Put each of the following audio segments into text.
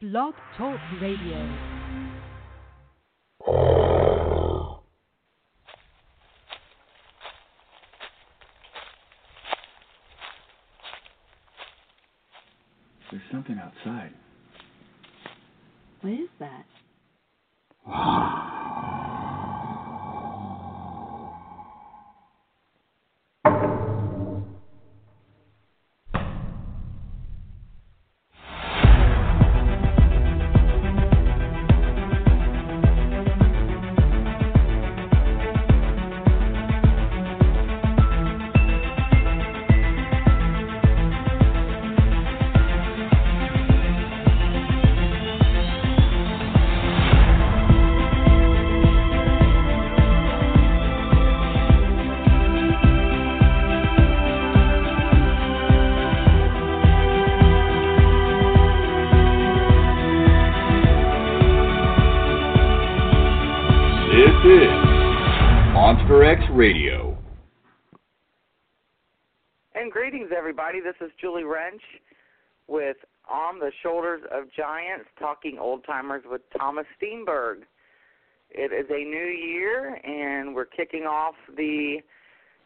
Blog Talk Radio. There's something outside. What is that? Radio. And greetings, everybody. This is Julie Wrench with On the Shoulders of Giants, talking old timers with Thomas Steenburg. It is a new year, and we're kicking off the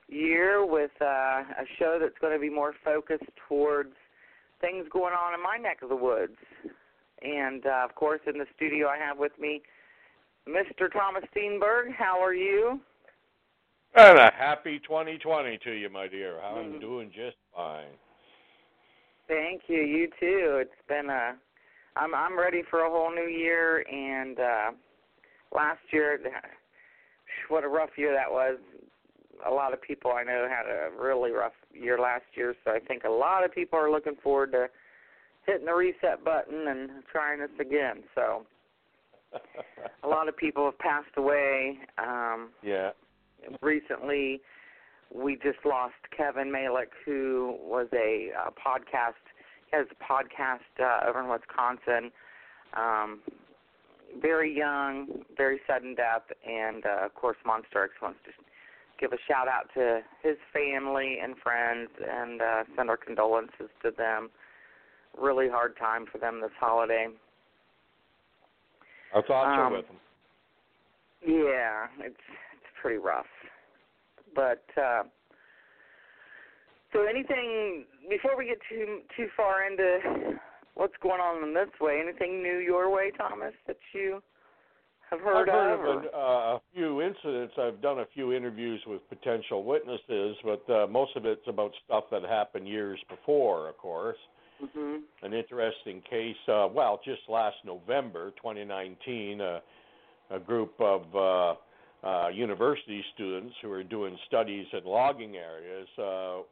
year with uh, a show that's going to be more focused towards things going on in my neck of the woods. And uh, of course, in the studio, I have with me Mr. Thomas Steenburg. How are you? And a happy 2020 to you, my dear. I'm Mhm. doing just fine. Thank you. You too. It's been a. I'm I'm ready for a whole new year, and uh last year, what a rough year that was. A lot of people I know had a really rough year last year, so I think a lot of people are looking forward to hitting the reset button and trying this again. So a lot of people have passed away. Um yeah. Recently we just lost Kevin Malik, who was a uh, podcast. He has a podcast uh, over in Wisconsin. Um, very young, very sudden death, and uh, of course, Monster X wants to give a shout out to his family and friends, and uh, send our condolences to them. Really hard time for them this holiday. Our thoughts are Um, with them. Yeah, it's pretty rough. But uh so anything before we get too too far into what's going on in this way, anything new your way, Thomas, that you have heard I've heard of? an, uh, a few incidents. I've done a few interviews with potential witnesses, but uh, most of it's about stuff that happened years before, of course. Mhm. An interesting case, uh, well, just last November 2019, uh, a group of uh, uh, university students who were doing studies in logging areas uh,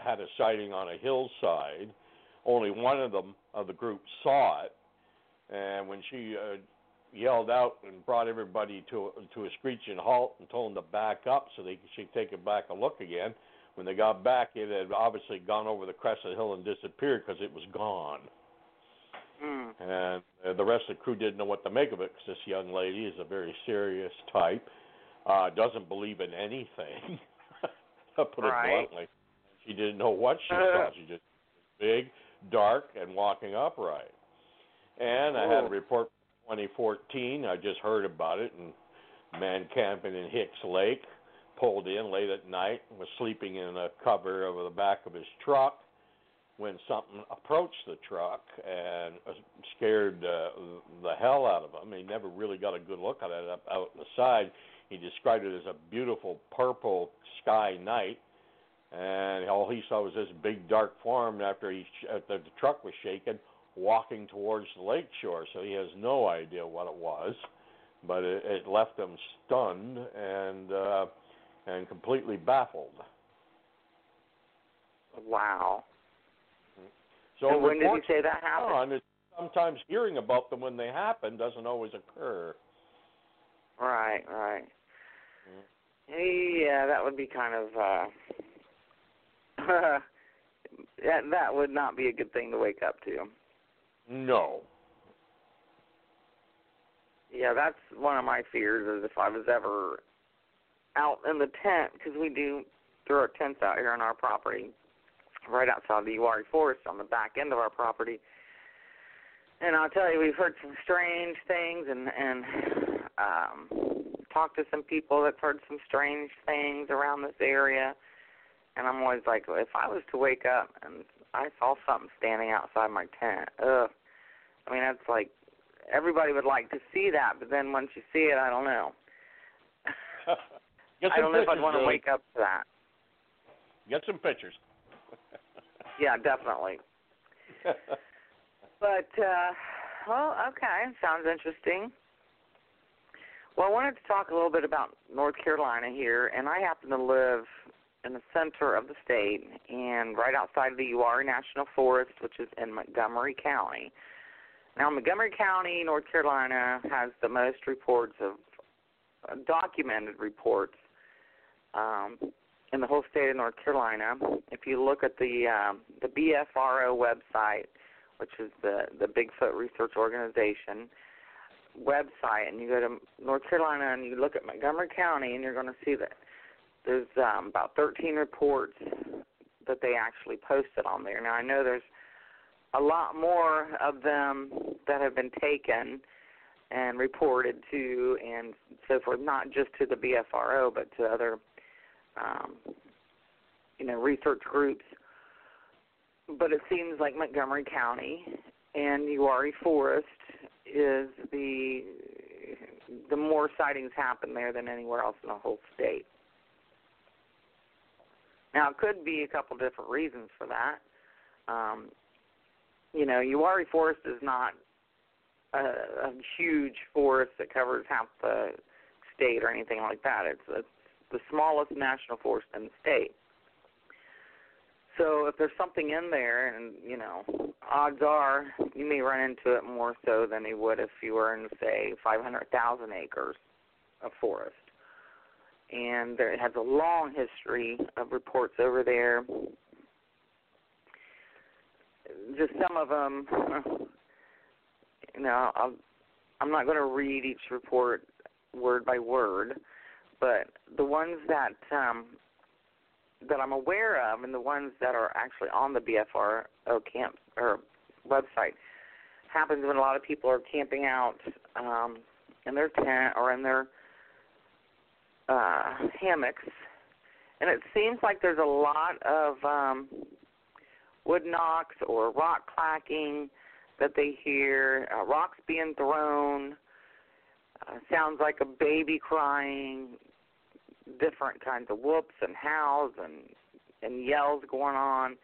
had a sighting on a hillside. Only one of them of the group saw it, and when she uh, yelled out and brought everybody to to a screeching halt and told them to back up so they could she take it back a look again. When they got back, it had obviously gone over the crest of the hill and disappeared because it was gone. Mm. And uh, the rest of the crew didn't know what to make of it because this young lady is a very serious type, uh, doesn't believe in anything, to put Right. it bluntly. She didn't know what she Uh. saw. She just big, dark, and walking upright. And I had a report from 2014. I just heard about it, and a man camping in Hicks Lake pulled in late at night, and was sleeping in a cover over the back of his truck when something approached the truck and uh, scared uh, the hell out of him. He never really got a good look at it up out the side. He described it as a beautiful purple sky night, and all he saw was this big dark form after he after the truck was shaken, walking towards the lake shore. So he has no idea what it was, but it, it left him stunned and uh, and completely baffled. Wow. So and when did you reports say that happened? on sometimes hearing about them when they happen doesn't always occur. Right, right. Yeah, that would be kind of uh that that would not be a good thing to wake up to. No. Yeah, that's one of my fears is if I was ever out in the tent because we do throw our tents out here on our property, right outside the Uwharrie Forest on the back end of our property. and I'll tell you, we've heard some strange things, and and um, talked to some people that've heard some strange things around this area. And I'm always like, if I was to wake up and I saw something standing outside my tent, ugh. I mean, that's like everybody would like to see that, but then once you see it, I don't know. I don't know if I'd want to wake up to that. Get some pictures. Yeah, definitely. But uh well, okay, sounds interesting. Well, I wanted to talk a little bit about North Carolina here, and I happen to live in the center of the state and right outside of the Uwharrie National Forest, which is in Montgomery County. Now, Montgomery County, North Carolina, has the most reports of uh, documented reports um, in the whole state of North Carolina. If you look at the um, the BFRO website, which is the the Bigfoot Research Organization website, and you go to North Carolina and you look at Montgomery County, and you're going to see that there's um, about 13 reports that they actually posted on there. Now I know there's a lot more of them that have been taken and reported to and so forth, not just to the BFRO, but to other, um, you know, research groups. But it seems like Montgomery County and Uwharrie Forest is the the more sightings happen there than anywhere else in the whole state. Now, it could be a couple different reasons for that. Um, you know, Uwharrie Forest is not a, a huge forest that covers half the state or anything like that. It's, it's the smallest national forest in the state. So if there's something in there, and you know, odds are you may run into it more so than you would if you were in, say, 500,000 acres of forest. And there, it has a long history of reports over there. Just some of them, you know, I'll, I'm not going to read each report word by word, but the ones that um, that I'm aware of, and the ones that are actually on the BFRO camp or website, happens when a lot of people are camping out um, in their tent or in their uh, hammocks, and it seems like there's a lot of um, wood knocks or rock clacking that they hear, uh, rocks being thrown. Uh, sounds like a baby crying, different kinds of whoops and howls and and yells going on.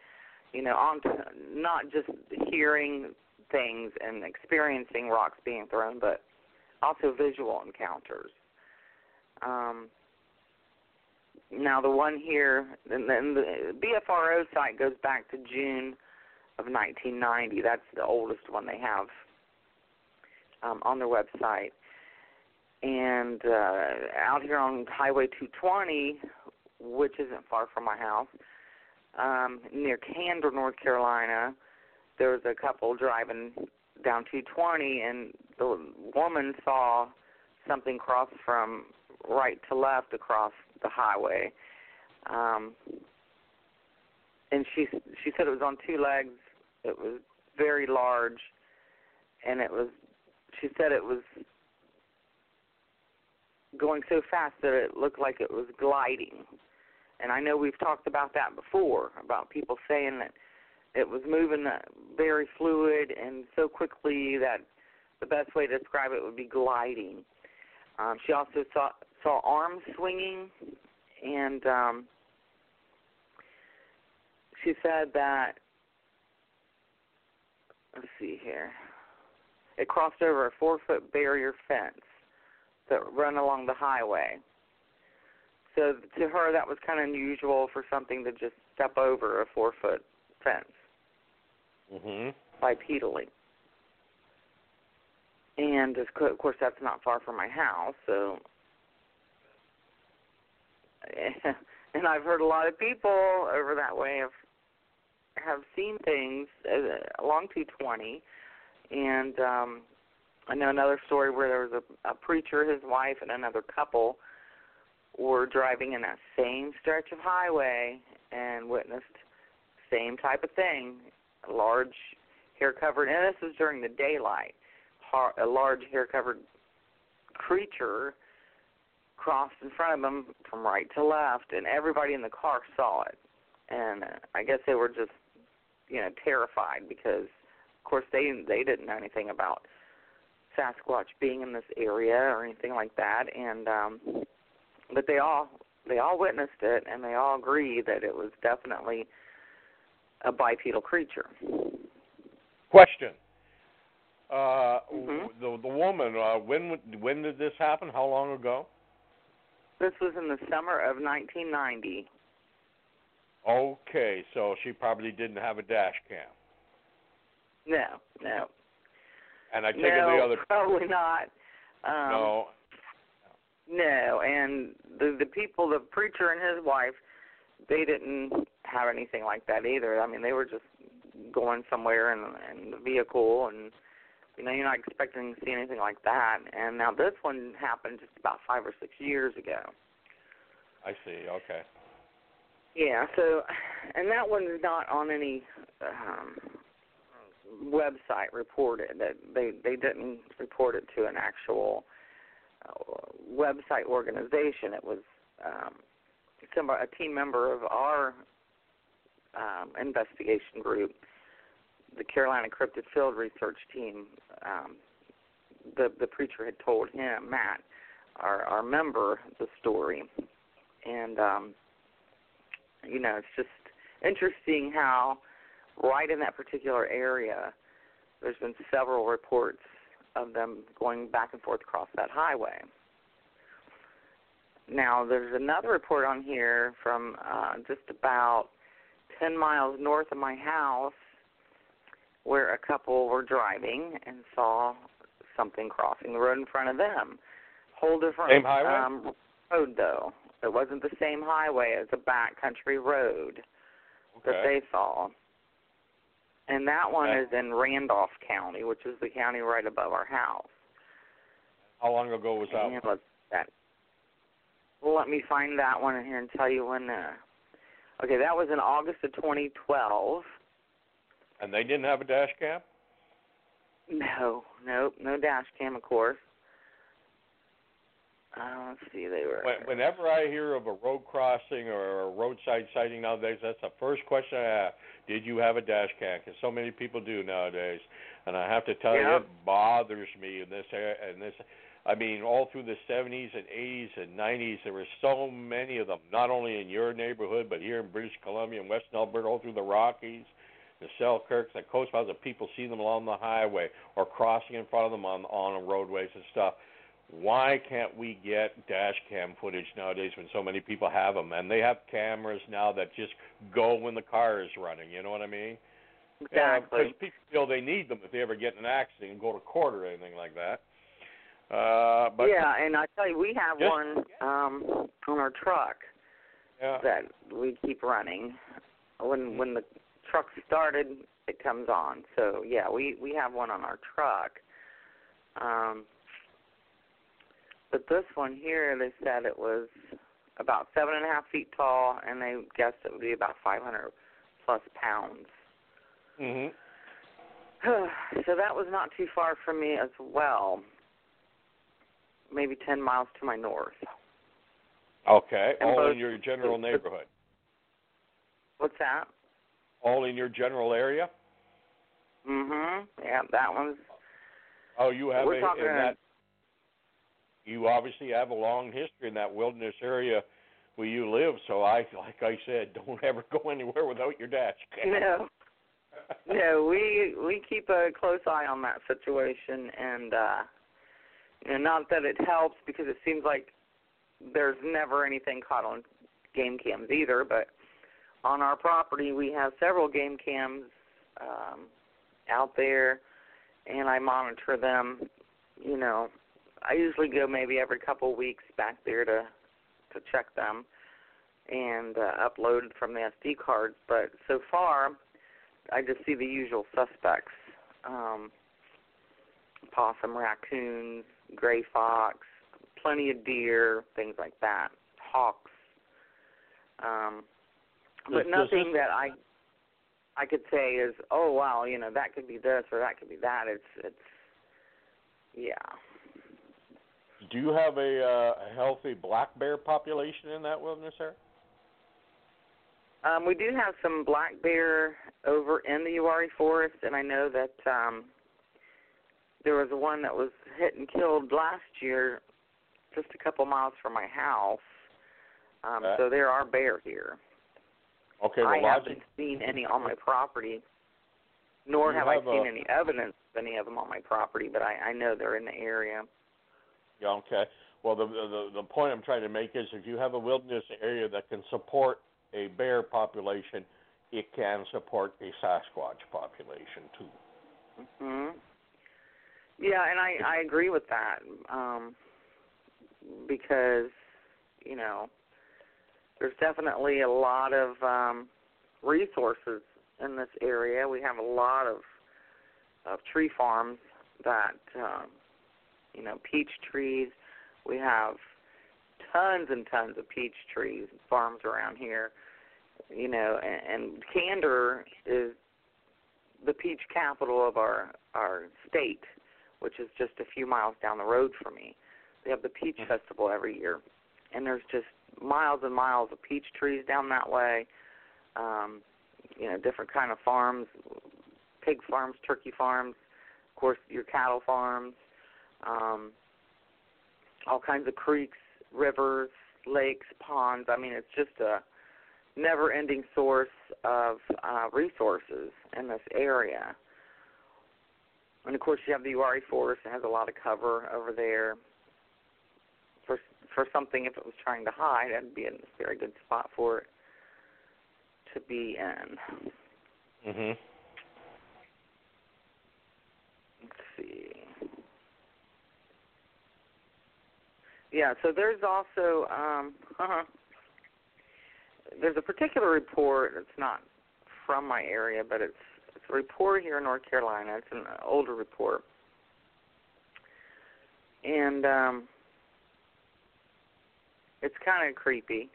You know, on to, not just hearing things and experiencing rocks being thrown, but also visual encounters. Um, now, the one here, and then the BFRO site goes back to June of 1990. That's the oldest one they have um, on their website. And uh, out here on Highway 220, which isn't far from my house, um, near Candor, North Carolina, there was a couple driving down 220, and the woman saw something cross from right to left across the highway. Um, and she she said it was on two legs. It was very large, and it was. She said it was going so fast that it looked like it was gliding. And I know we've talked about that before about people saying that it was moving very fluid and so quickly that the best way to describe it would be gliding. Um, she also saw saw arms swinging, and um, she said that. Let's see here. It crossed over a four foot barrier fence that run along the highway. So to her, that was kind of unusual for something to just step over a four foot fence Mhm. bipedally. And of course, that's not far from my house, so. And I've heard a lot of people over that way have have seen things uh, along 220, and um, I know another story where there was a, a preacher, his wife, and another couple were driving in that same stretch of highway and witnessed same type of thing, a large hair covered, and this was during the daylight. A large hair covered creature crossed in front of them from right to left, and everybody in the car saw it. And uh, I guess they were just, you know, terrified because, of course, they they didn't know anything about Sasquatch being in this area or anything like that. And um, but they all they all witnessed it, and they all agree that it was definitely a bipedal creature. Question. Uh, Mhm. The the woman. Uh, when when did this happen? How long ago? This was in the summer of 1990. Okay, so she probably didn't have a dash cam. No, no, And I take no, the other probably not. Um, no. No, and the the people, the preacher and his wife, they didn't have anything like that either. I mean, they were just going somewhere in in the vehicle, and you know, you're not expecting to see anything like that. And now this one happened just about five or six years ago. I see. Okay. Yeah, so, and that one's not on any um, website reported. That they they didn't report it to an actual uh, website organization. It was um, some a team member of our um, investigation group, the Carolina Cryptid Field Research Team. Um, the the preacher had told him Matt, our our member, the story, and um, you know it's just interesting how right in that particular area there's been several reports of them going back and forth across that highway. Now, there's another report on here from uh, just about 10 miles north of my house where a couple were driving and saw something crossing the road in front of them. Whole different Same highway? um, road, though. It wasn't the same highway as a backcountry road that they saw. And that one Okay. is in Randolph County, which is the county right above our house. How long ago was that? And let's that. Well, let me find that one in here and tell you when. Uh, okay, that was in August of 2012. And they didn't have a dash cam? No, nope, no dash cam, of course. Let's see, they were. When- Whenever I hear of a road crossing or a roadside sighting nowadays, that's the first question I ask. Did you have a dash cam? Because so many people do nowadays, and I have to tell you, it bothers me in this area. And this, I mean, all through the 70s and 80s and 90s, there were so many of them. Not only in your neighborhood, but here in British Columbia and Western Alberta, all through the Rockies, the Selkirks, the Coast Mountains. That people see them along the highway or crossing in front of them on on roadways and stuff why can't we get dash cam footage nowadays when so many people have them and they have cameras now that just go when the car is running you know what i mean exactly. because people feel they need them if they ever get in an accident and go to court or anything like that uh but yeah, and I tell you, we have Just- one um on our truck yeah, that we keep running. When when the truck started, it comes on. So yeah, we we have one on our truck. Um, but this one here, they said it was about seven and a half feet tall, and they guessed it would be about 500 plus pounds. mhm so that was not too far from me as well. Maybe 10 miles to my north. okay And all both- in your general both- neighborhood What's that? all in your general area Mhm. Yeah, that one's oh you have We're a talking- in that you obviously have a long history in that wilderness area where you live so i like i said don't ever go anywhere without your dash cam no. no, we we keep a close eye on that situation, and uh, you know, not that it helps because it seems like there's never anything caught on game cams either. But on our property, we have several game cams um, out there, and I monitor them. You know, I usually go maybe every couple weeks back there to to check them and uh, upload from the SD cards. But so far, I just see the usual suspects: um, possum, raccoons, gray fox, plenty of deer, things like that, hawks. Um, but nothing that I I could say is, oh wow, you know that could be this or that could be that. It's it's yeah. Do you have a, uh, a healthy black bear population in that wilderness area? Um, we do have some black bear over in the Uwharrie Forest, and I know that um, there was one that was hit and killed last year, just a couple miles from my house. Um, Uh, so there are bear here. Okay, well, I haven't seen any on my property, nor have, have I seen a- any evidence of any of them on my property. But I, I know they're in the area. Yeah, okay. Well, the, the the point I'm trying to make is if you have a wilderness area that can support a bear population, it can support a Sasquatch population too. hmm Yeah, and I I agree with that um, because you know there's definitely a lot of um, resources in this area. We have a lot of of tree farms that um, you know peach trees. We have tons and tons of peach trees and farms around here. You know, and, and Candor is the peach capital of our our state, which is just a few miles down the road from me. They have the peach festival every year, and there's just miles and miles of peach trees down that way. Um, you know, different kind of farms, pig farms, turkey farms, of course your cattle farms, um, all kinds of creeks, rivers, lakes, ponds. I mean, it's just a never-ending source of uh, resources in this area. And of course, you have the Uwharrie Forest. It has a lot of cover over there. For for something, if it was trying to hide, that'd be a very good spot for it to be in. Mhm. Let's see. Yeah, so there's also um, there's a particular report. It's not from my area, but it's it's a report here in North Carolina. It's an older report, and um, it's kind of creepy.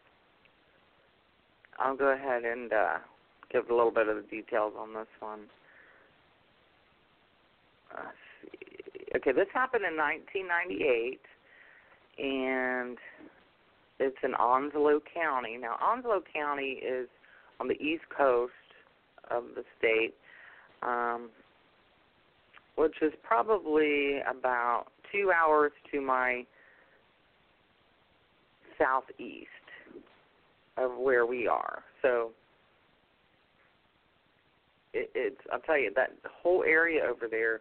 I'll go ahead and uh, give a little bit of the details on this one. Let's. Okay, this happened in 1998, and it's in Onslow County. Now, Onslow County is on the east coast of the state, um, which is probably about two hours to my southeast of where we are. So it, it's I'll tell you that whole area over there.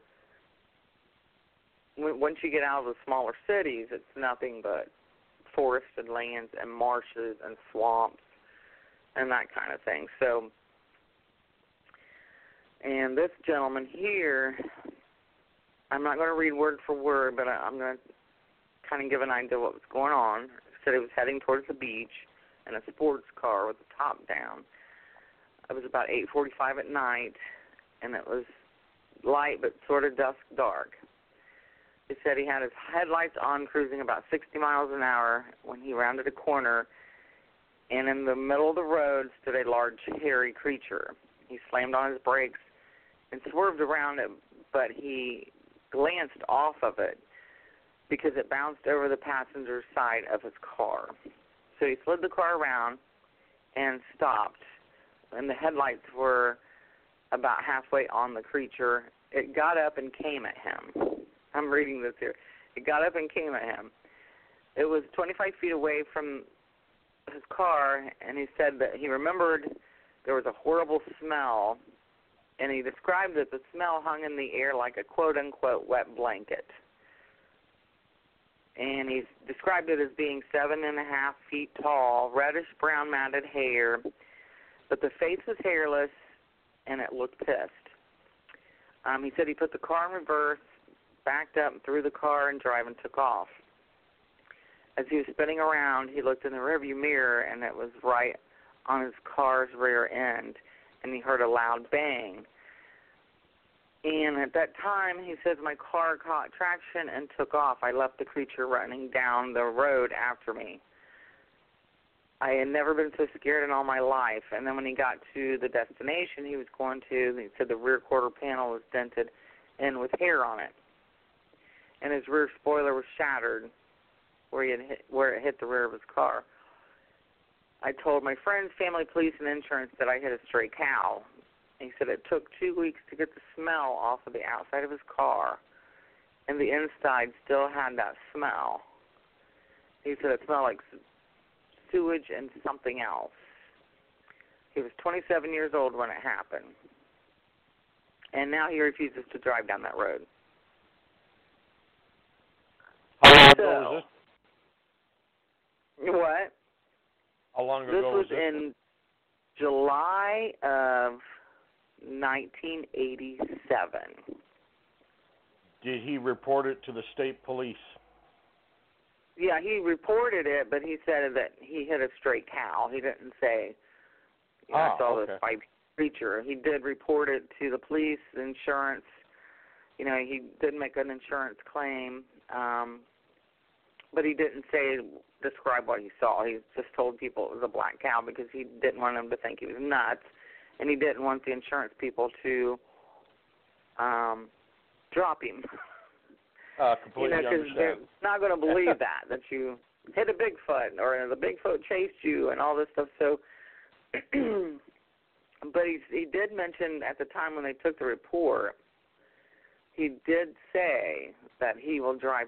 Once you get out of the smaller cities, it's nothing but forested lands and marshes and swamps and that kind of thing. So, and this gentleman here, I'm not going to read word for word, but I, I'm going to kind of give an idea what was going on. He said he was heading towards the beach in a sports car with the top down. It was about 8:45 at night, and it was light but sort of dusk dark. He said he had his headlights on, cruising about 60 miles an hour when he rounded a corner, and in the middle of the road stood a large, hairy creature. He slammed on his brakes and swerved around it, but he glanced off of it because it bounced over the passenger side of his car. So he slid the car around and stopped, and the headlights were about halfway on the creature. It got up and came at him. I'm reading this here. It got up and came at him. It was 25 feet away from his car, and he said that he remembered there was a horrible smell, and he described that the smell hung in the air like a quote unquote wet blanket. And he described it as being seven and a half feet tall, reddish brown matted hair, but the face was hairless, and it looked pissed. Um, he said he put the car in reverse, backed up, and threw the car in drive, and took off. As he was spinning around, he looked in the rearview mirror, and it was right on his car's rear end, and he heard a loud bang. And at that time, he says, my car caught traction and took off. I left the creature running down the road after me. I had never been so scared in all my life. And then when he got to the destination he was going to, he said the rear quarter panel was dented in with hair on it, and his rear spoiler was shattered where he had hit, where it hit the rear of his car. I told my friends, family, police, and insurance that I hit a stray cow. He said it took two weeks to get the smell off of the outside of his car, and the inside still had that smell. He said it smelled like sewage and something else. He was 27 years old when it happened, and now he refuses to drive down that road. How long ago So- was What? How long This ago was this? in July of 1987. Did he report it to the state police? Yeah, he reported it, but he said that he hit a stray cow. He didn't say, you know, Ah, I saw okay. this five creature. He did report it to the police, insurance. You know, he did make an insurance claim, um, but he didn't say describe what he saw. He just told people it was a black cow because he didn't want them to think he was nuts, and he didn't want the insurance people to um, drop him. Uh, you know, because they're not going to believe that that you hit a Bigfoot or the Bigfoot chased you and all this stuff. So, but he he did mention at the time when they took the report, he did say that he will drive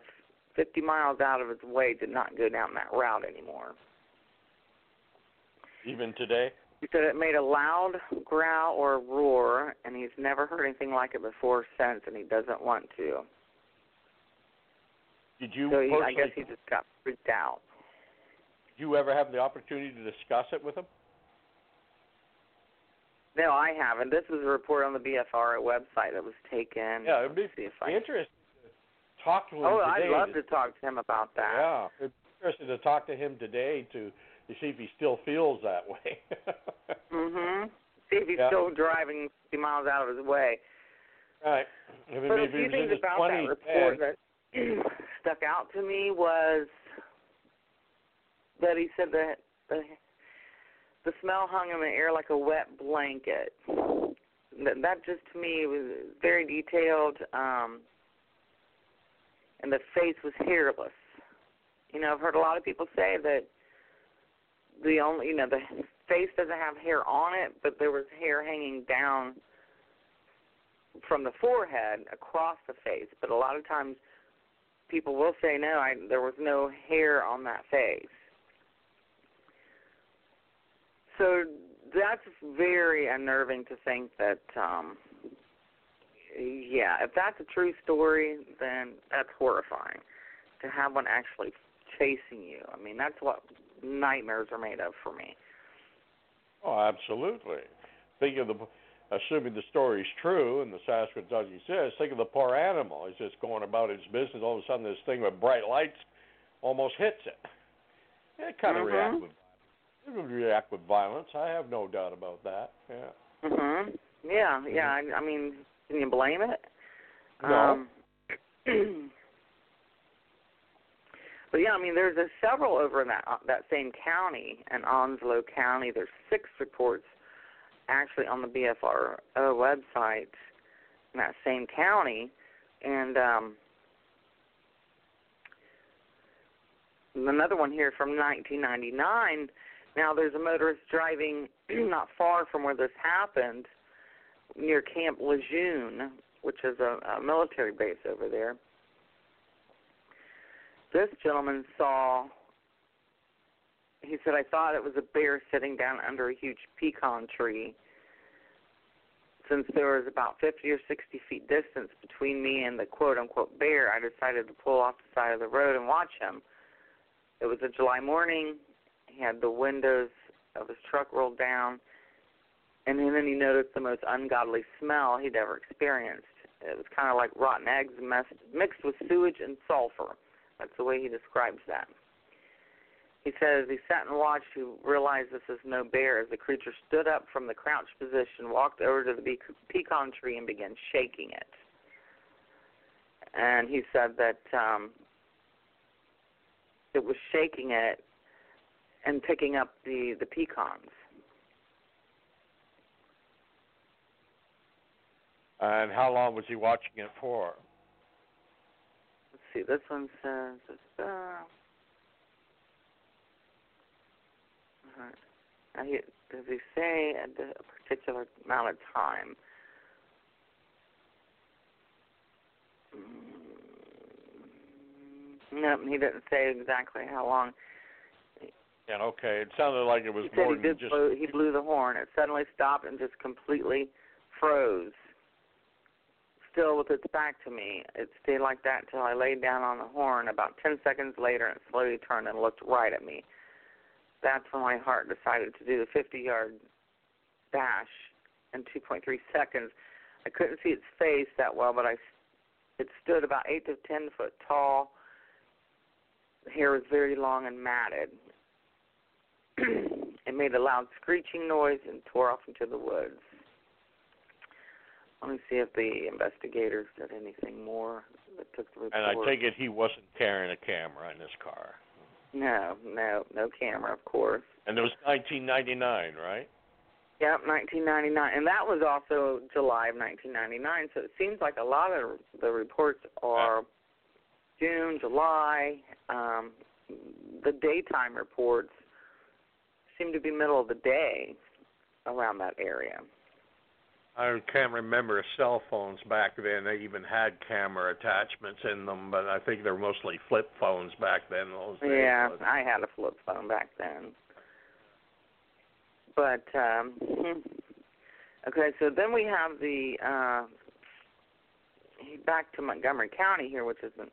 50 miles out of its way to not go down that route anymore. Even today? He said it made a loud growl or roar, and he's never heard anything like it before since, and he doesn't want to. Did you so he, I guess he just got freaked out. Did you ever have the opportunity to discuss it with him? No, I haven't. This was a report on the BFR website that was taken. Yeah, it'd be see if I. interesting talk to him Oh. I'd love to talk to him about that. Yeah, it'd be interesting to talk to him today to to see if he still feels that way. Mhm. See if he's Yeah. still driving 50 miles out of his way. right. But a few things about 20s, that report that stuck out to me was that he said that the the smell hung in the air like a wet blanket. That, that just to me was very detailed. Um, and the face was hairless. You know, I've heard a lot of people say that the only, you know, the face doesn't have hair on it, but there was hair hanging down from the forehead across the face. But a lot of times people will say no, I there was no hair on that face. So that's very unnerving to think that um yeah, if that's a true story, then that's horrifying. To have one actually chasing you. I mean, that's what nightmares are made of for me. Oh, absolutely. Think of the, assuming the story's true and the Sasquatch does exist. Think of the poor animal. He's just going about his business. All of a sudden, this thing with bright lights almost hits it. It kind of Mhm. react with. It would react with violence. I have no doubt about that. Yeah. Mhm. Yeah, yeah. I, I mean, can you blame it? No. Um, but yeah, I mean, there's a several over in that uh, that same county, in Onslow County. There's six reports actually on the BFR website in that same county, and um, another one here from 1999. Now, there's a motorist driving not far from where this happened, near Camp Lejeune, which is a, a military base over there. This gentleman saw, he said, I thought it was a bear sitting down under a huge pecan tree. Since there was about 50 or 60 feet distance between me and the quote unquote bear, I decided to pull off the side of the road and watch him. It was a July morning. He had the windows of his truck rolled down, and then he noticed the most ungodly smell he'd ever experienced. It was kind of like rotten eggs messed, mixed with sewage and sulfur. That's the way he describes that. He says he sat and watched. He realized this is no bear as the creature stood up from the crouched position, walked over to the pecan tree, and began shaking it. And he said that um, it was shaking it and picking up the the pecans. And how long was he watching it for? Let's see. This one says. Uh, alright. Now he, does he say a, a particular amount of time? Mm, No, he didn't say exactly how long. And okay, it sounded like it was He said more he than just. blow, he blew the horn. It suddenly stopped and just completely froze. Still with its back to me. It stayed like that until I laid down on the horn. About ten seconds later, it slowly turned and looked right at me. That's when my heart decided to do the 50-yard dash in 2.3 seconds. I couldn't see its face that well, but I it stood about eight to ten foot tall. The hair was very long and matted. it made a loud screeching noise and tore off into the woods. Let me see if the investigators did anything more that took the report. And I take it he wasn't carrying a camera in his car. No, no, no camera, of course. And it was 1999, right? Yep, 1999, and that was also July of 1999. So it seems like a lot of the reports are June, July. Um, the daytime reports seem to be middle of the day around that area. I can't remember cell phones back then. They even had camera attachments in them, but I think they're mostly flip phones back then. Those days. Yeah, I had a flip phone back then. But um okay, so then we have the uh back to Montgomery County here, which isn't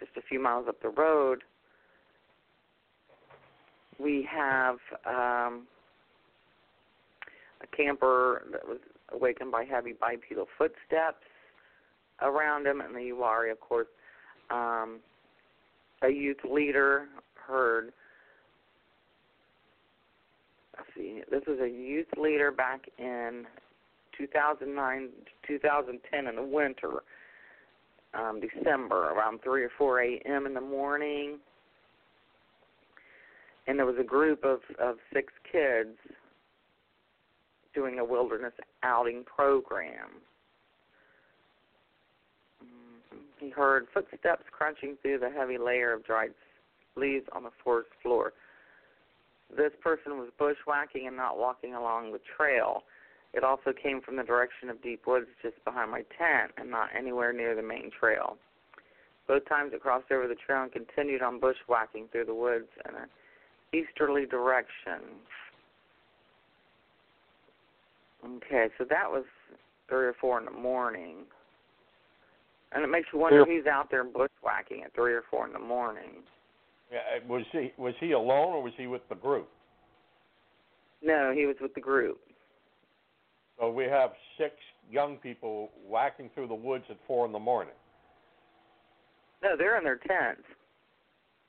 just a few miles up the road. We have um a camper that was awakened by heavy bipedal footsteps around him in the Uwharrie, of course. Um a youth leader heard let's see this was a youth leader back in 2009 2010 in the winter um december around 3 or 4 a.m. in the morning and there was a group of of six kids doing a wilderness outing program Mhm. He heard footsteps crunching through the heavy layer of dried leaves on the forest floor. This person was bushwhacking and not walking along the trail. It also came from the direction of deep woods just behind my tent and not anywhere near the main trail. Both times it crossed over the trail and continued on bushwhacking through the woods in an easterly direction. Okay, so that was three or four in the morning. And it makes you wonder Three who's out there bushwhacking at three or four in the morning. Yeah, uh, was he was he alone or was he with the group? No, he was with the group. So we have six young people whacking through the woods at four in the morning. No, they're in their tents.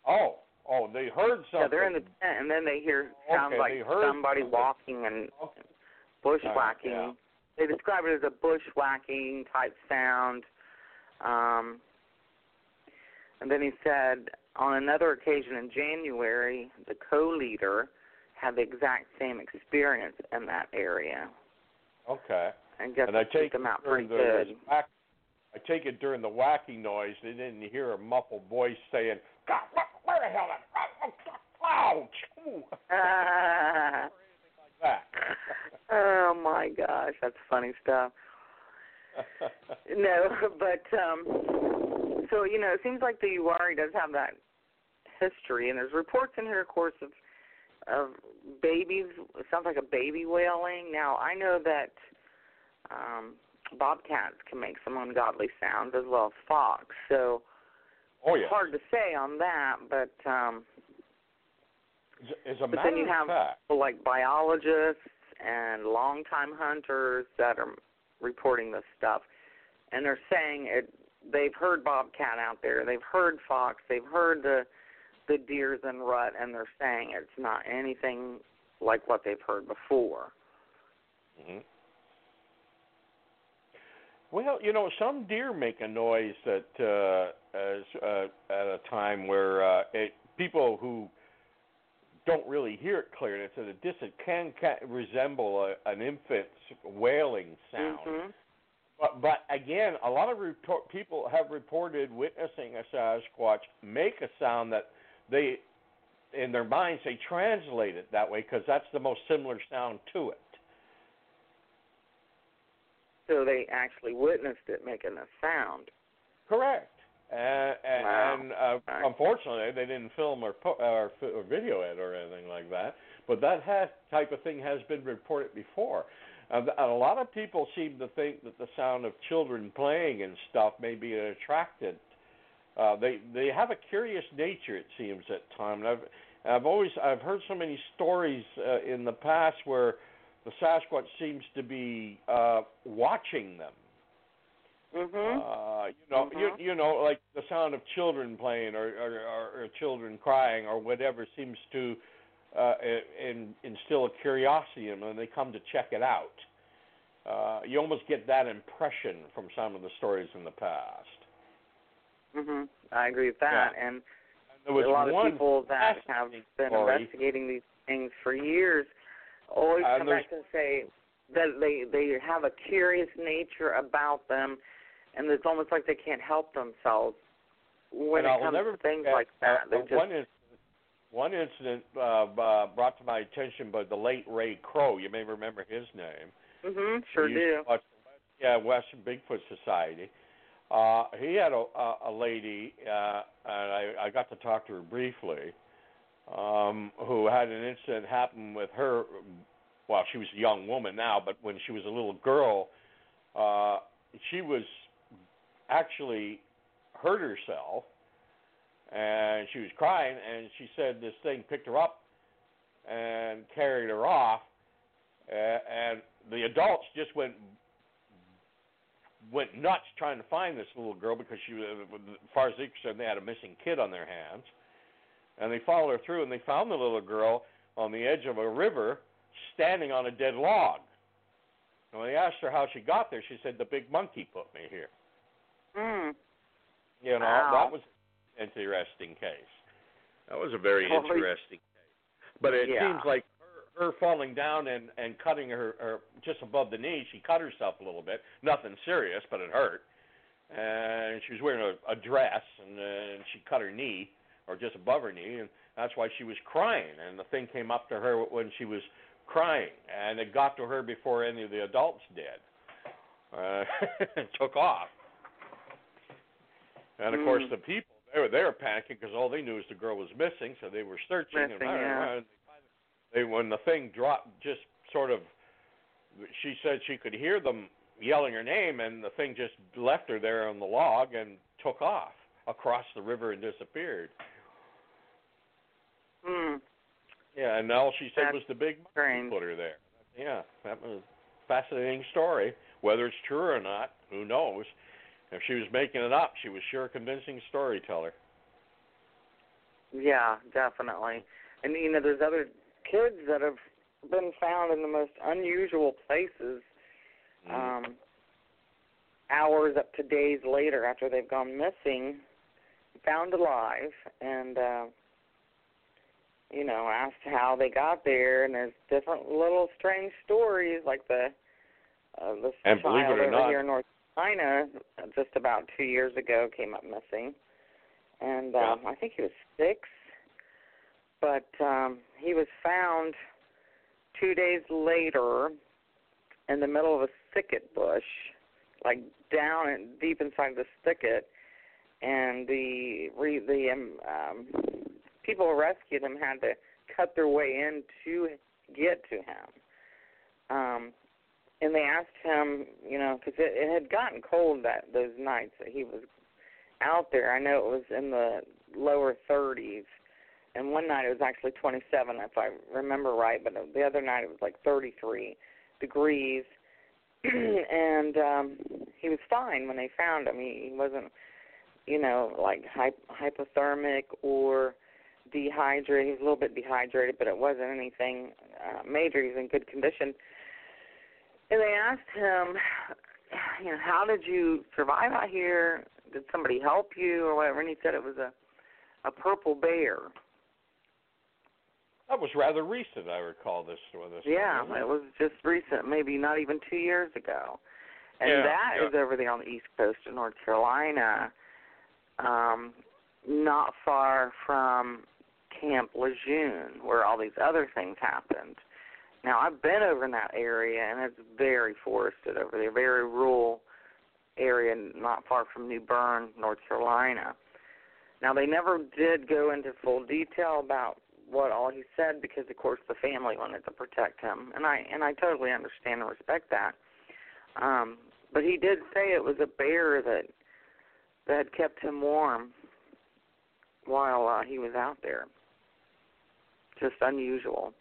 Oh, oh, they heard something. Yeah, they're in the tent, and then they hear sounds Okay, like somebody something. walking and Okay. Bushwhacking. yeah. They describe it as a bushwhacking type sound. Um, and then he said on another occasion in January, the co-leader had the exact same experience in that area. Okay. And guess and I take him out pretty the good. whack, I take it during the whacking noise, they didn't hear a muffled voice saying, "God, what, where the hell is Ouch!" Ooh," like that. oh my gosh, that's funny stuff. No, but um so you know, it seems like the Uwharrie does have that history, and there's reports in here, of course, of of babies. It sounds like a baby wailing. Now I know that um bobcats can make some ungodly sounds as well as fox. So oh yeah. it's hard to say on that, but um As, as a But matter then you of have fact, people like biologists and longtime hunters that are reporting this stuff, and they're saying it. They've heard bobcat out there. They've heard fox. They've heard the the deers and rut, and they're saying it's not anything like what they've heard before. hmm Well, you know, some deer make a noise that uh, as, uh, at a time where uh, it, people who don't really hear it clear. It's at a distance. Can, can resemble a, an infant's wailing sound. Mhm. But, but again, a lot of report, people have reported witnessing a Sasquatch make a sound that they, in their minds, they translate it that way because that's the most similar sound to it. So they actually witnessed it making a sound. Correct. And, and, Wow. and uh, Okay. unfortunately, they didn't film or, po- or, or video it or anything like that. But that has, type of thing has been reported before. Uh, and a lot of people seem to think that the sound of children playing and stuff may be an attractant. Uh, they they have a curious nature, it seems, at times. I've I've always I've heard so many stories uh, in the past where the Sasquatch seems to be uh, watching them. Mhm. Uh, you know, Mhm. you you know, like the sound of children playing or or, or, or children crying or whatever seems to uh, in, instill a curiosity in them, and they come to check it out. Uh, you almost get that impression from some of the stories in the past. Mhm. I agree with that. And And there was a lot one of people that have been story. investigating these things for years always Uh, come back and say that they they have a curious nature about them, and it's almost like they can't help themselves when and it I'll comes to things like that. uh, uh, just one incident, one incident uh, uh, brought to my attention by the late Ray Crowe. You may remember his name. Mm-hmm, sure do. watch yeah, Western Bigfoot Society. Uh, he had a, a, a lady, uh, and I, I got to talk to her briefly, um, who had an incident happen with her. Well, she was a young woman now, but when she was a little girl, uh, she was actually hurt herself, and she was crying, and she said this thing picked her up and carried her off, and the adults just went went nuts trying to find this little girl because she was, as far as they concerned, they had a missing kid on their hands, and they followed her through, and they found the little girl on the edge of a river, standing on a dead log. And when they asked her how she got there, she said, "The big monkey put me here." Mm. You know, Wow. that was an interesting case. That was a very Well, we- interesting case. But it Yeah. seems like her, her falling down and and cutting her, her just above the knee, she cut herself a little bit. Nothing serious, but it hurt. And she was wearing a, a dress, and, uh, and she cut her knee, or just above her knee, and that's why she was crying. And the thing came up to her when she was crying, and it got to her before any of the adults did. Uh, and took off. And of course, Mm. the people they were they were panicking because all they knew is the girl was missing, so they were searching. Missing, and, yeah. and they when the thing dropped, just sort of, she said she could hear them yelling her name, and the thing just left her there on the log and took off across the river and disappeared. Mm. Yeah, and all she said That's was the big strange. put her there. Yeah, that was a fascinating story. Whether it's true or not, who knows? If she was making it up, she was sure a convincing storyteller. Yeah, definitely. And you know, there's other kids that have been found in the most unusual places. Mm. Um, hours up to days later after they've gone missing, found alive, and uh, you know, asked how they got there. And there's different little strange stories, like the uh, this And believe child it or over not- here in North Uh, just about two years ago came up missing, and um, I think he was six, but um, he was found two days later in the middle of a thicket bush, like down and deep inside the thicket, and the re, the um, um, people who rescued him had to cut their way in to get to him. Um, and they asked him, you know, because it, it had gotten cold that those nights that he was out there. I know it was in the lower 30s, and one night it was actually 27, if I remember right. But the other night it was like 33 degrees, and um, he was fine when they found him. He, he wasn't, you know, like hy- hypothermic or dehydrated. He was a little bit dehydrated, but it wasn't anything uh, major. He's in good condition. And they asked him, you know, how did you survive out here? Did somebody help you or whatever? And he said it was a a purple bear. That was rather recent. I recall this. This Yeah, one, it was just recent, maybe not even two years ago. And Yeah, that yeah. is over there on the east coast of North Carolina, um, not far from Camp Lejeune, where all these other things happened. Now I've been over in that area, and it's very forested over there, very rural area, not far from New Bern, North Carolina. Now they never did go into full detail about what all he said because of course the family wanted to protect him and I and I totally understand and respect that. Um but he did say it was a bear that that kept him warm while uh, he was out there. Just unusual.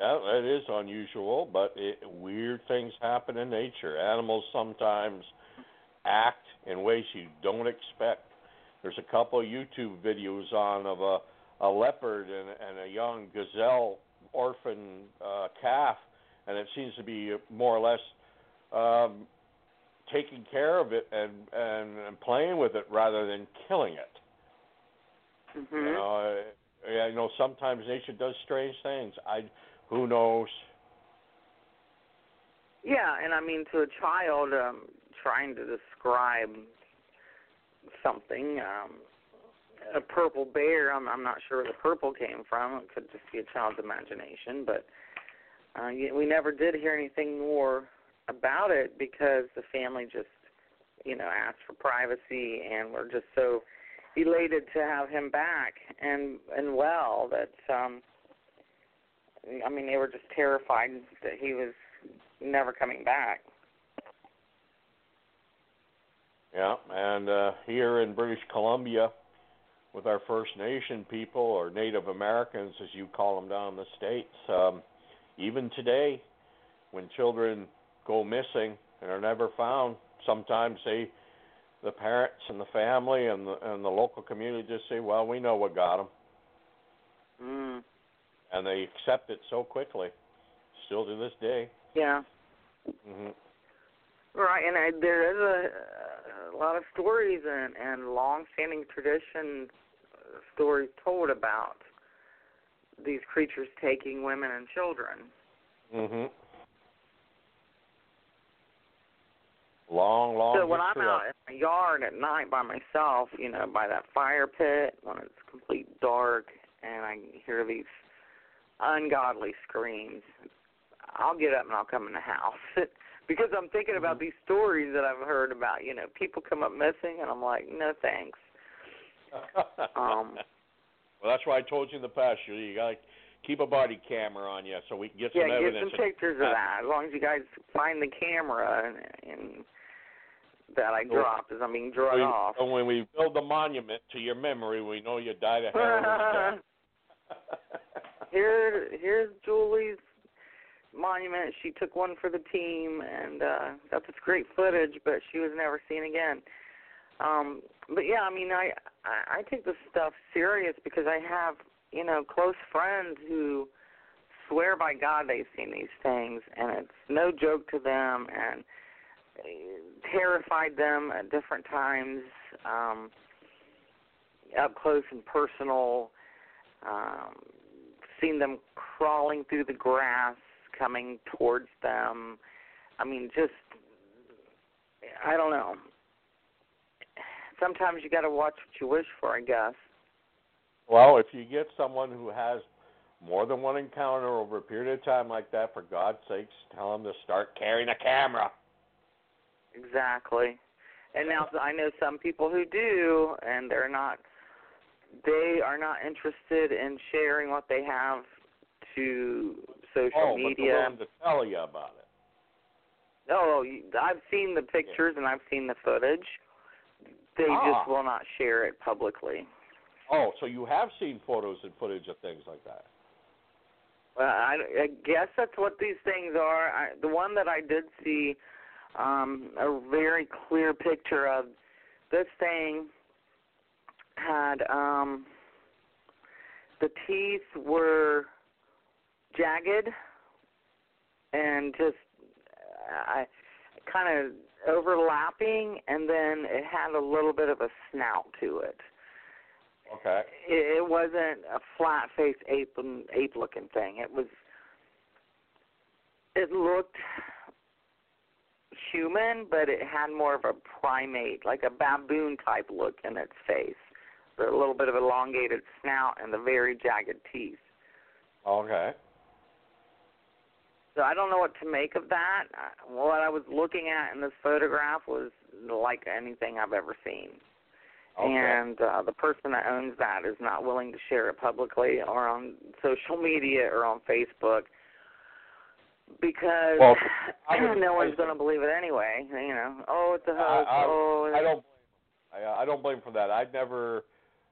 Yeah, that is unusual, but it, weird things happen in nature. Animals sometimes act in ways you don't expect. There's a couple of YouTube videos on of a a leopard and, and a young gazelle orphan uh, calf, and it seems to be more or less um, taking care of it and, and and playing with it rather than killing it. Mhm. You know, uh, yeah, you know, sometimes nature does strange things. I, who knows? Yeah, and I mean to a child um trying to describe something um a purple bear, I'm I'm not sure where the purple came from. It could just be a child's imagination, but uh we never did hear anything more about it because the family just you know asked for privacy and we're just so elated to have him back and and well that um I mean they were just terrified that he was never coming back. Yeah, and uh, here in British Columbia, with our First Nation people or Native Americans, as you call them down in the states, um, even today, when children go missing and are never found, sometimes they, the parents and the family and the and the local community just say, "Well, we know what got them," Mm. And they accept it so quickly, still to this day. Yeah. hmm Right, and I, there is a, a lot of stories and, and long-standing tradition uh, stories told about these creatures taking women and children. hmm Long, long. so when I'm out in the yard at night by myself, you know, by that fire pit when it's complete dark, and I hear these ungodly screams, I'll get up and I'll come in the house because I'm thinking about these stories that I've heard about. You know, people come up missing, and I'm like, no thanks. Um, well, that's why I told you in the past. You, you got to keep a body camera on you so we can get some yeah, get some pictures of that. As long as you guys find the camera and, and that I dropped as I'm being drawn We- off. and when we build the monument to your memory, we know you died a heroin's death. Here, here's Julie's monument. She took one for the team, and uh, got this great footage, but she was never seen again. Um, but yeah, I mean, I, I take this stuff serious because I have you know close friends who swear by God they've seen these things, and it's no joke to them, and terrified them at different times, um, up close and personal. Um, seen them crawling through the grass, coming towards them. I mean, just I don't know. Sometimes you got to watch what you wish for, I guess. well, if you get someone who has more than one encounter over a period of time like that, for God's sakes, tell them to start carrying a camera. Exactly. And now I know some people who do, and they're not. They are not interested in sharing what they have to social oh, but media. willing to tell you about it. Oh, I've seen the pictures and I've seen the footage. They Ah. just will not share it publicly. Oh, so you have seen photos and footage of things like that. Well, I, I guess that's what these things are. I, the one that I did see, um, a very clear picture of this thing had um, the teeth were jagged and just I kind of overlapping, and then it had a little bit of a snout to it. Okay. it, it wasn't a flat faced ape ape looking thing. It was it looked human, but it had more of a primate, like a baboon type look in its face. A little bit of elongated snout and the very jagged teeth. Okay. So I don't know what to make of that. Uh, What I was looking at in this photograph was like anything I've ever seen. Okay. And uh, the person that owns that is not willing to share it publicly or on social media or on Facebook because Well, I no one's going to believe it anyway. You know, oh, it's a hoax. I, oh, I don't. I, I don't blame for that. I'd never.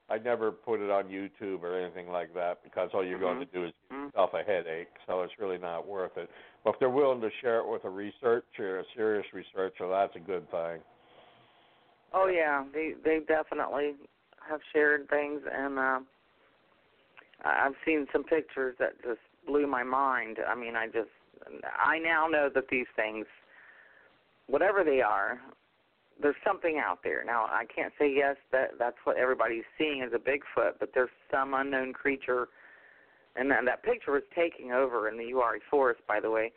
I'd never put it on YouTube or anything like that because all you're going to do is give Mhm. yourself a headache. So it's really not worth it. But if they're willing to share it with a researcher, a serious researcher, that's a good thing. Oh yeah, they they definitely have shared things, and uh, I've seen some pictures that just blew my mind. I mean, I just I now know that these things, whatever they are, there's something out there. Now I can't say yes that that's what everybody's seeing as a Bigfoot, but there's some unknown creature, and then that picture was taking over in the Uwharrie forest, by the way.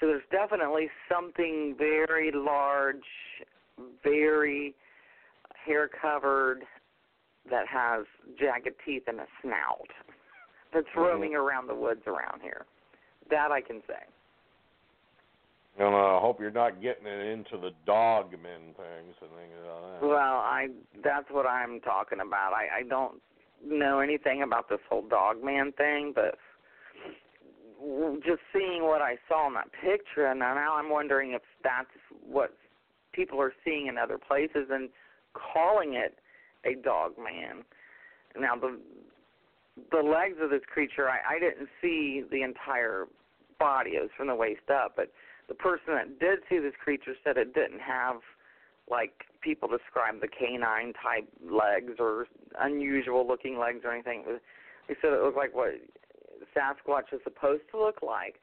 So there's definitely something very large, very hair covered that has jagged teeth and a snout that's Mhm. roaming around the woods around here. That I can say. And uh, I hope you're not getting it into the dogmen things and things like that. Well, I that's what I'm talking about. I I don't know anything about this whole dog man thing, but just seeing what I saw in that picture, and now I'm wondering if that's what people are seeing in other places and calling it a dog man. Now the the legs of this creature, I, I didn't see the entire body. It was from the waist up, but the person that did see this creature said it didn't have like people describe the canine type legs or unusual looking legs or anything. They said it looked like what Sasquatch is supposed to look like.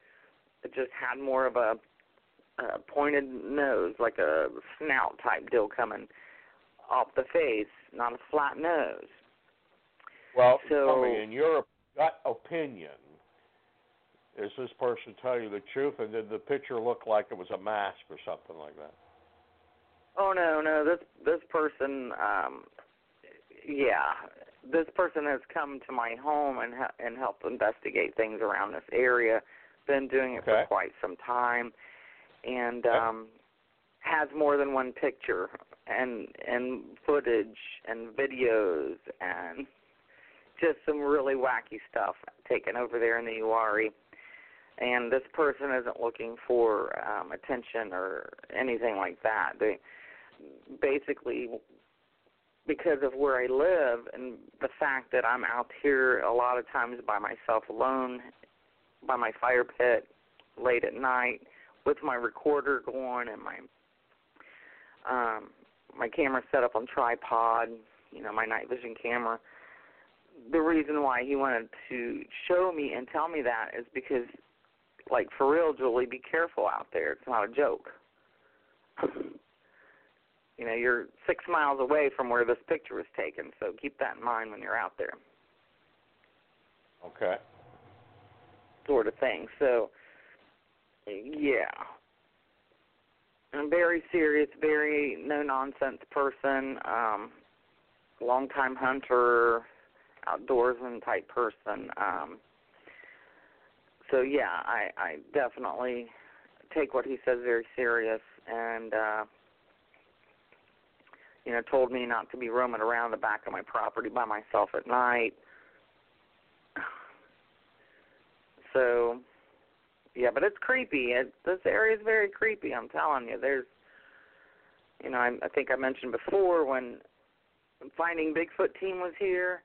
It just had more of a, a pointed nose, like a snout type deal coming off the face, not a flat nose. Well, So- tell me, in your gut opinion, is this person telling you the truth, and did the picture look like it was a mask or something like that? Oh no, no, this this person um yeah, this person has come to my home and ha- and helped investigate things around this area. Been doing it Okay. for quite some time and Okay. um has more than one picture and and footage and videos and just some really wacky stuff taken over there in the Uwharrie. And this person isn't looking for um attention or anything like that. They basically because of where I live and the fact that I'm out here a lot of times by myself alone by my fire pit late at night with my recorder going and my um my camera set up on tripod, you know, my night vision camera. The reason why he wanted to show me and tell me that is because like for real, Julie, be careful out there. It's not a joke. you know, you're six miles away from where this picture was taken, so keep that in mind when you're out there, Okay. sort of thing. So, yeah. I'm very serious, very no nonsense person, um, long time hunter, outdoorsman type person. Um, so yeah, I, I definitely take what he says very serious and uh you know, told me not to be roaming around the back of my property by myself at night. So yeah, but it's creepy. It, this area is very creepy. I'm telling you. There's, you know, I, I think I mentioned before when Finding Bigfoot team was here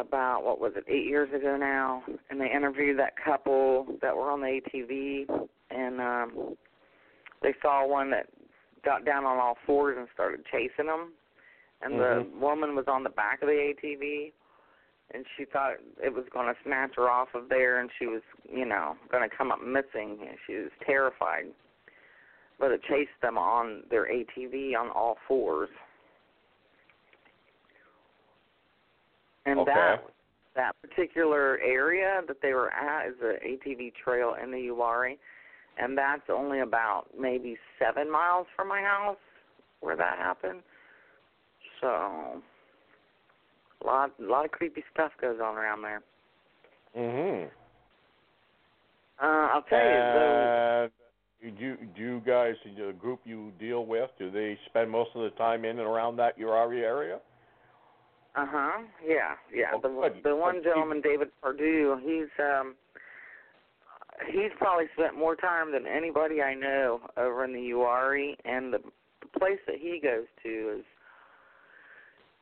about what was it eight years ago now, and they interviewed that couple that were on the ATV, and um, they saw one that got down on all fours and started chasing them, and the Mhm. woman was on the back of the ATV, and she thought it was going to snatch her off of there, and she was, you know, going to come up missing. And she was terrified, but it chased them on their ATV on all fours. And Okay. that that particular area that they were at is a ATV trail in the Uwharrie, and that's only about maybe seven miles from my house where that happened. So, a lot, a lot of creepy stuff goes on around there. Mm Mhm. Uh, I'll tell you, though. Do you, do you guys, the group you deal with, do they spend most of the time in and around that Uwharrie area? Uh huh. Yeah, yeah. Oh, the good. the one gentleman, David Pardue, he's um he's probably spent more time than anybody I know over in the Uwharrie, and the, the place that he goes to is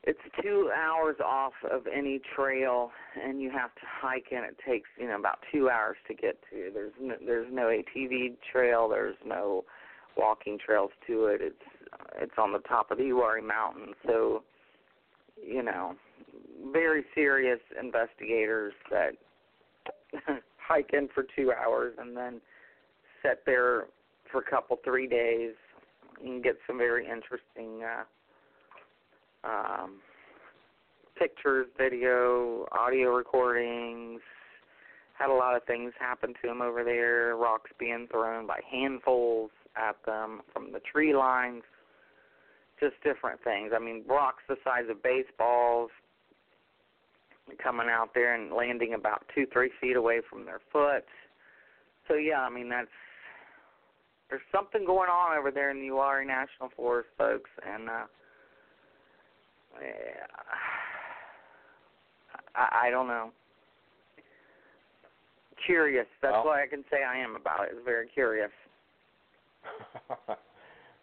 it's two hours off of any trail, and you have to hike, and it takes you know about two hours to get to. There's no, there's no ATV trail. There's no walking trails to it. It's it's on the top of the Uwharrie Mountain, so you know, very serious investigators that hike in for two hours and then sit there for a couple, three days and get some very interesting uh, um, pictures, video, audio recordings. Had a lot of things happen to them over there. Rocks being thrown by handfuls at them from the tree lines just different things. I mean, rocks the size of baseballs coming out there and landing about two, three feet away from their foot. So yeah, I mean that's there's something going on over there in the Uwharrie National Forest, folks, and uh yeah, I, I don't know. Curious. That's Well- what I can say I am about it. it. Is very curious.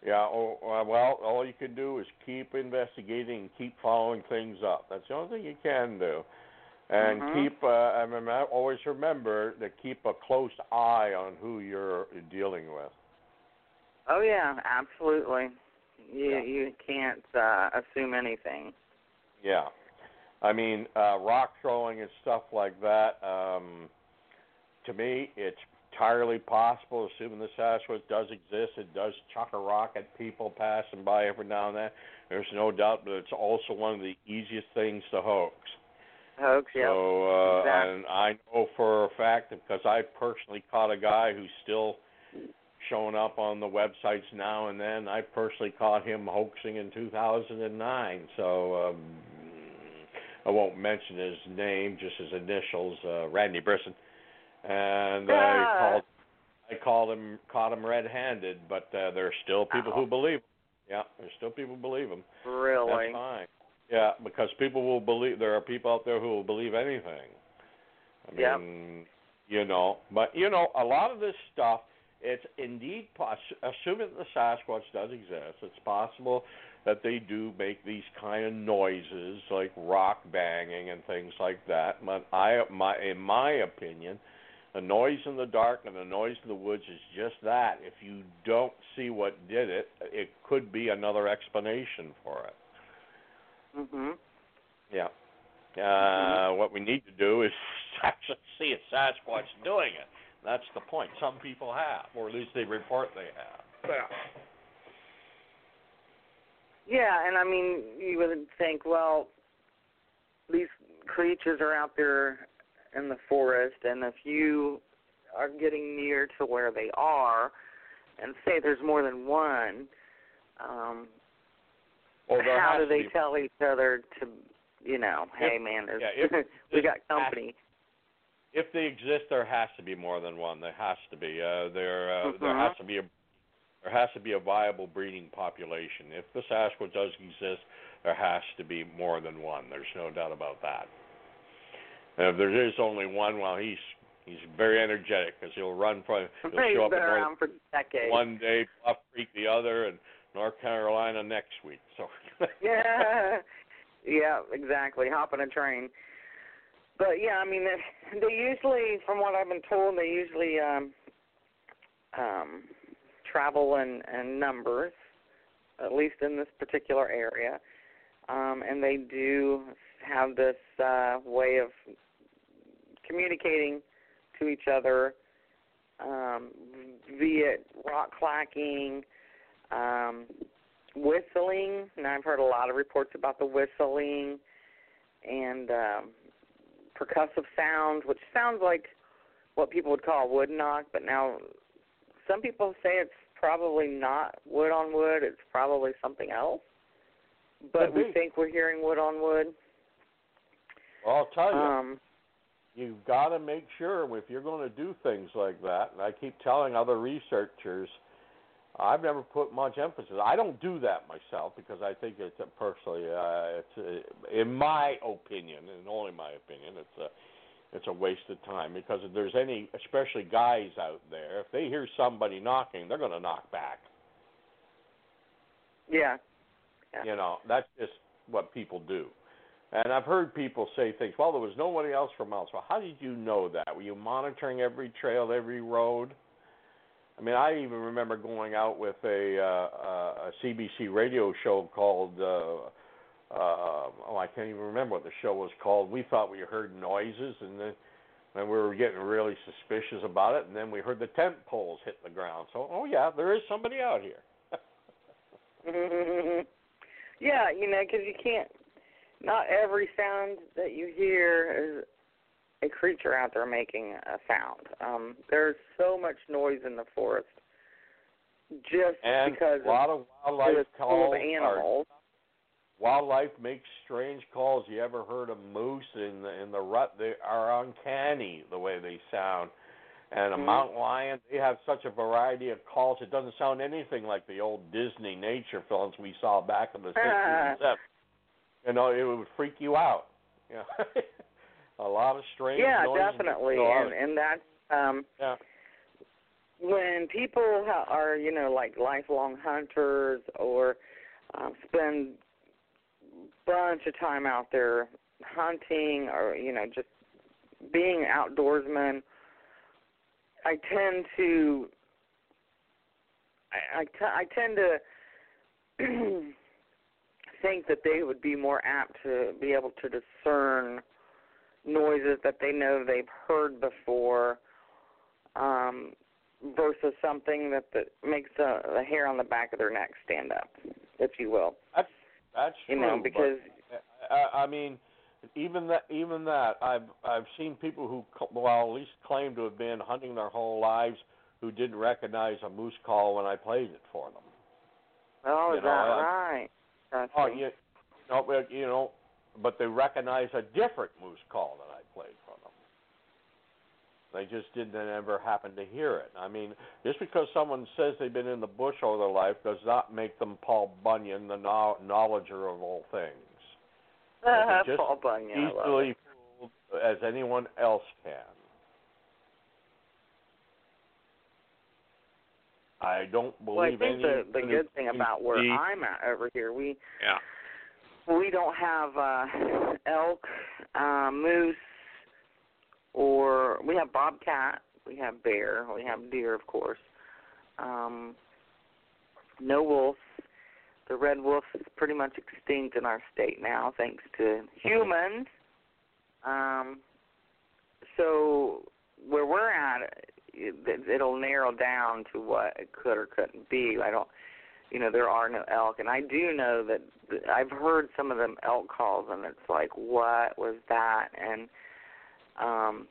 yeah. Oh, uh, well, all you can do is keep investigating and keep following things up. That's the only thing you can do. And Mhm. keep. Uh, I mean, always remember to keep a close eye on who you're dealing with. Oh yeah, absolutely. You Yeah. you can't uh assume anything. Yeah. I mean, uh rock throwing and stuff like that, um to me it's entirely possible, assuming the Sasquatch does exist, it does chuck a rock at people passing by every now and then. There's no doubt but it's also one of the easiest things to hoax. Hoax, yeah. So uh Exactly. and I know for a fact because I personally caught a guy who's still showing up on the websites now and then. I personally caught him hoaxing in 2009. So um, I won't mention his name, just his initials, uh, Randy Brisson. And I called I called him caught him red-handed, but uh, there are still people who believe. Him. Yeah, there's still people who believe him. really. That's fine. Yeah, because people will believe. There are people out there who will believe anything. I Yep. mean, you know, but you know, a lot of this stuff. It's indeed poss- assuming that the Sasquatch does exist. It's possible that they do make these kind of noises like rock banging and things like that. But I, my, in my opinion, a noise in the dark and a noise in the woods is just that. If you don't see what did it, it could be another explanation for it. Mhm. Yeah. Uh, what we need to do is actually see a Sasquatch doing it. That's the point. Some people have, or at least they report they have. Yeah. Yeah, and I mean, you would think, well, these creatures are out there in the forest, and if you are getting near to where they are, and say there's more than one, um, Well, there how do they be. tell each other to, you know, hey If- man, there's yeah, if we got has- company. If they exist, there has to be more than one. There has to be. Uh, there, uh, there Mhm. has to be a. There has to be a viable breeding population. If the Sasquatch does exist, there has to be more than one. There's no doubt about that. And if there is only one, well, he's he's very energetic because he'll run from. He'll He's show up been around for decades. one day, Bluff Creek the other, and North Carolina next week. So yeah, yeah, exactly. Hopping on a train. But yeah, I mean, they, they usually, from what I've been told, they usually um, um, travel in, in numbers, at least in this particular area, um, and they do have this uh, way of communicating to each other um, via rock clacking. Um, whistling, Now I've heard a lot of reports about the whistling. and um, percussive sounds, which sounds like what people would call wood knock, but now some people say it's probably not wood on wood. It's probably something else. But Could we think we're hearing wood on wood. Well, I'll tell you, Um, you've got to make sure if you're going to do things like that. And I keep telling other researchers, I've never put much emphasis. I don't do that myself because I think it's a personally, uh, it's a, in my opinion, and only my opinion, it's a it's a waste of time because if there's any, especially guys out there, if they hear somebody knocking, they're going to knock back. yeah. Yeah. You know, that's just what people do. And I've heard people say things, well, there was nobody else for miles. Well, how did you know that? Were you monitoring every trail, every road? I mean, I even remember going out with a uh, uh, a CBC radio show called uh, uh, oh, I can't even remember what the show was called. We thought we heard noises, and then and we were getting really suspicious about it. And then we heard the tent poles hit the ground. So, oh yeah, there is somebody out here. yeah, you know, because you can't. Not every sound that you hear is a creature out there making a sound. Um, there's so much noise in the forest, just and because a lot of wildlife calls of are animals. Wildlife makes strange calls. You ever heard of moose in the in the rut? They are uncanny the way they sound. And a Mhm. mountain lion, they have such a variety of calls. It doesn't sound anything like the old Disney nature films we saw back in the sixties and seventies. You know, it would freak you out. You know, a lot of strange. Yeah, definitely, and and that's um, Yeah. when people are you know like lifelong hunters or um, spend bunch of time out there hunting or you know just being outdoorsmen i tend to i i, t- I tend to think that they would be more apt to be able to discern noises that they know they've heard before um versus something that, that makes the, the hair on the back of their neck stand up if you will That's you true. know because I, I mean, even that, even that, I've I've seen people who, well, at least claim to have been hunting their whole lives who didn't recognize a moose call when I played it for them. oh you is know, that I- right Oh, you, no, but you know, but they recognize a different moose call that I played for them. They just didn't ever happen to hear it. I mean, just because someone says they've been in the bush all their life does not make them Paul Bunyan, the no- knowledger of all things. Can just Paul Bunyan easily fooled as anyone else can. I don't believe well i think the the good thing about where the- i'm at over here we yeah. we don't have uh elk uh moose or we have bobcat we have bear we have deer of course um no wolf the red wolf is pretty much extinct in our state now thanks to humans um so where we're at it'll narrow down to what it could or couldn't be. I don't you know there are no elk. And i do know that th- i've heard some of them elk calls and it's like what was that? And um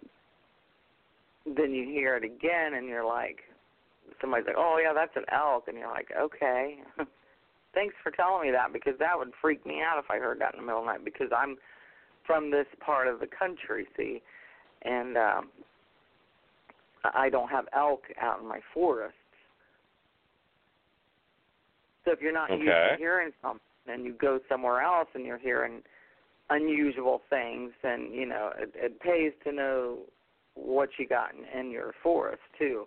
then you hear it again and you're like somebody's like oh yeah that's an elk. And you're like okay. Thanks for telling me that because that would freak me out if i heard that in the middle of the night because i'm from this part of the country see? And um i don't have elk out in my forests so if you're not used to hearing something and you go somewhere else and you're hearing unusual things, then you know it, it pays to know what you got in, in your forest too.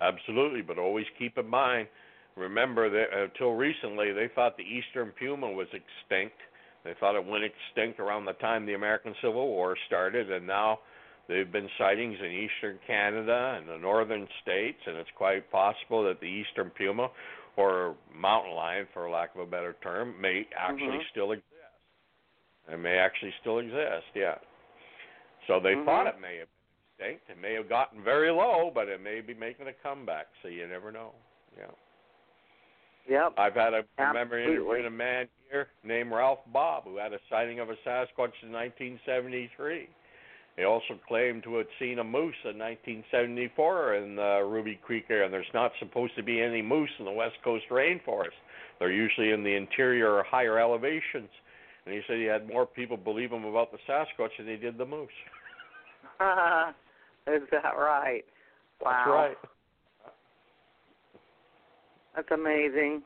Absolutely, but always keep in mind. Remember that uh, until recently, they thought the eastern puma was extinct. They thought it went extinct around the time the American Civil War started, and now there've been sightings in eastern Canada and the northern states, and it's quite possible that the eastern puma, or mountain lion, for lack of a better term, may actually Mhm. still exist. It may actually still exist, yeah. So they Mhm. thought it may have been extinct. It may have gotten very low, but it may be making a comeback. So you never know. Yeah. Yep. I've had a remember interviewing a man here named Ralph Bob who had a sighting of a Sasquatch in 1973. He also claimed to have seen a moose in 1974 in the Ruby Creek area. And there's not supposed to be any moose in the West Coast rainforest. They're usually in the interior or higher elevations. And he said he had more people believe him about the Sasquatch than he did the moose. Is that right? Wow. That's right. That's amazing.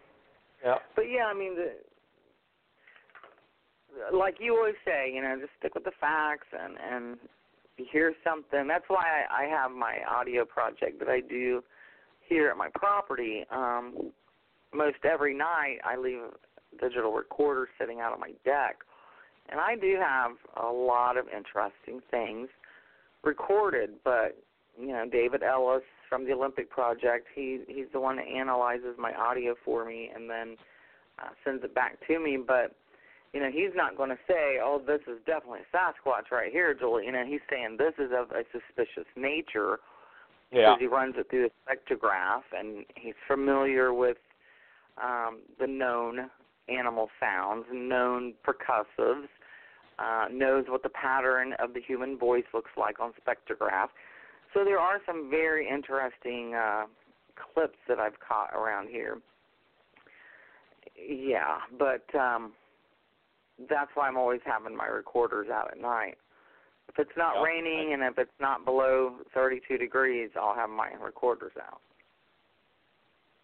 Yeah. But yeah, I mean, the, like you always say, you know, just stick with the facts and and hear something. That's why I, I have my audio project that I do here at my property. Um, most every night, I leave a digital recorder sitting out on my deck, and I do have a lot of interesting things recorded. But you know, David Ellis from the Olympic Project, he he's the one that analyzes my audio for me and then uh, sends it back to me. But you know, he's not going to say, "Oh, this is definitely a Sasquatch right here, Julie." You know, he's saying this is of a suspicious nature Yeah. because he runs it through the spectrograph and he's familiar with um, the known animal sounds, known percussives, uh, knows what the pattern of the human voice looks like on spectrograph. So there are some very interesting uh, clips that I've caught around here. Yeah, but um, that's why I'm always having my recorders out at night. If it's not Yeah, raining and if it's not below 32 degrees, I'll have my recorders out.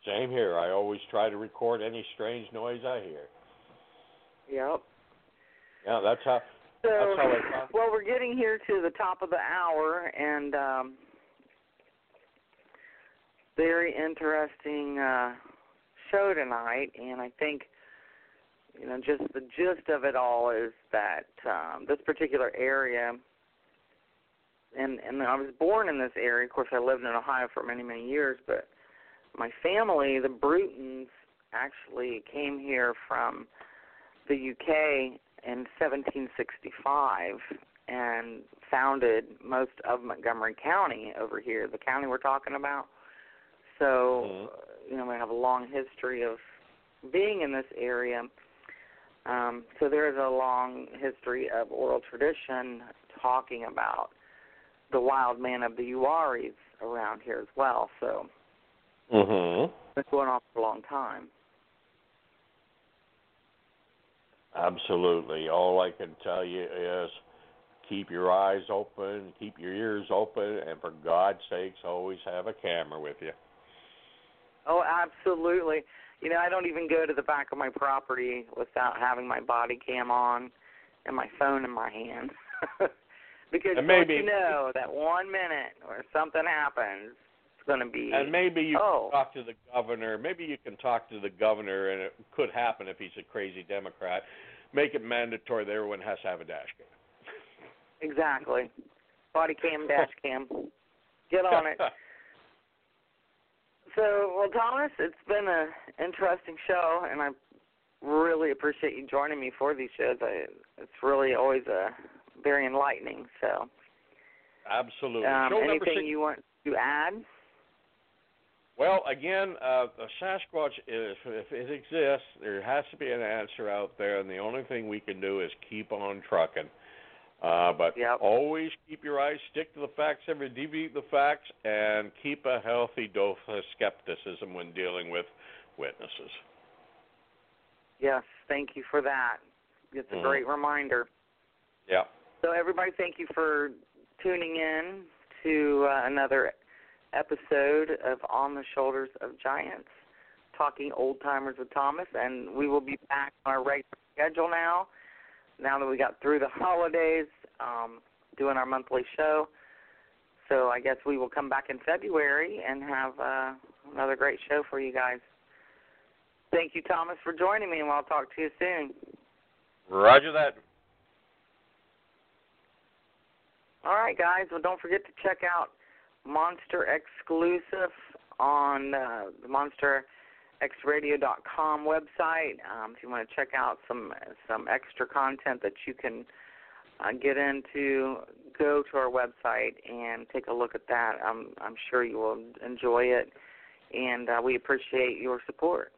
Same here. I always try to record any strange noise I hear. Yep. Yeah, that's how. So, That's how I well, we're getting here to the top of the hour, and um, very interesting uh, show tonight. And I think, you know, just the gist of it all is that um, this particular area, and and I was born in this area. Of course, I lived in Ohio for many many years, but my family, the Brutons, actually came here from the UK in 1765 and founded most of Montgomery County over here, the county we're talking about. So, Mhm. uh, you know, we have a long history of being in this area. Um, so there is a long history of oral tradition talking about the wild man of the Uwharries around here as well. So Mhm. it's going on for a long time. Absolutely. All I can tell you is keep your eyes open, keep your ears open, and for God's sakes, always have a camera with you. Oh, absolutely. You know, I don't even go to the back of my property without having my body cam on and my phone in my hand. because And maybe- you know that one minute where something happens, it's going to be And maybe you Oh. can talk to the governor. Maybe you can talk to the governor, and it could happen if he's a crazy Democrat. Make it mandatory that everyone has to have a dash cam. exactly body cam, dash cam. Get on it. So, well, Thomas, it's been a interesting show, and I really appreciate you joining me for these shows. I, it's really always uh, very enlightening. So, Absolutely. um, anything six. you want to add? Well, again, uh, the Sasquatch is if it exists, there has to be an answer out there, and the only thing we can do is keep on trucking. Uh, but Yep. always keep your eyes, stick to the facts, never deviate the facts, and keep a healthy dose of skepticism when dealing with witnesses. Yes, thank you for that. It's a Mhm. great reminder. Yeah. So, everybody, thank you for tuning in to uh, another episode of On the Shoulders of Giants, talking old timers with Thomas, and we will be back on our regular schedule now. Now that we got through the holidays, um, doing our monthly show. So I guess we will come back in February and have uh, another great show for you guys. Thank you, Thomas, for joining me, and I'll talk to you soon. Roger that. All right, guys. Well, don't forget to check out Monster Exclusive on uh, the MonsterXRadio.com website. Um, if you want to check out some some extra content that you can uh, get into, go to our website and take a look at that. I'm I'm sure you will enjoy it, and uh, we appreciate your support.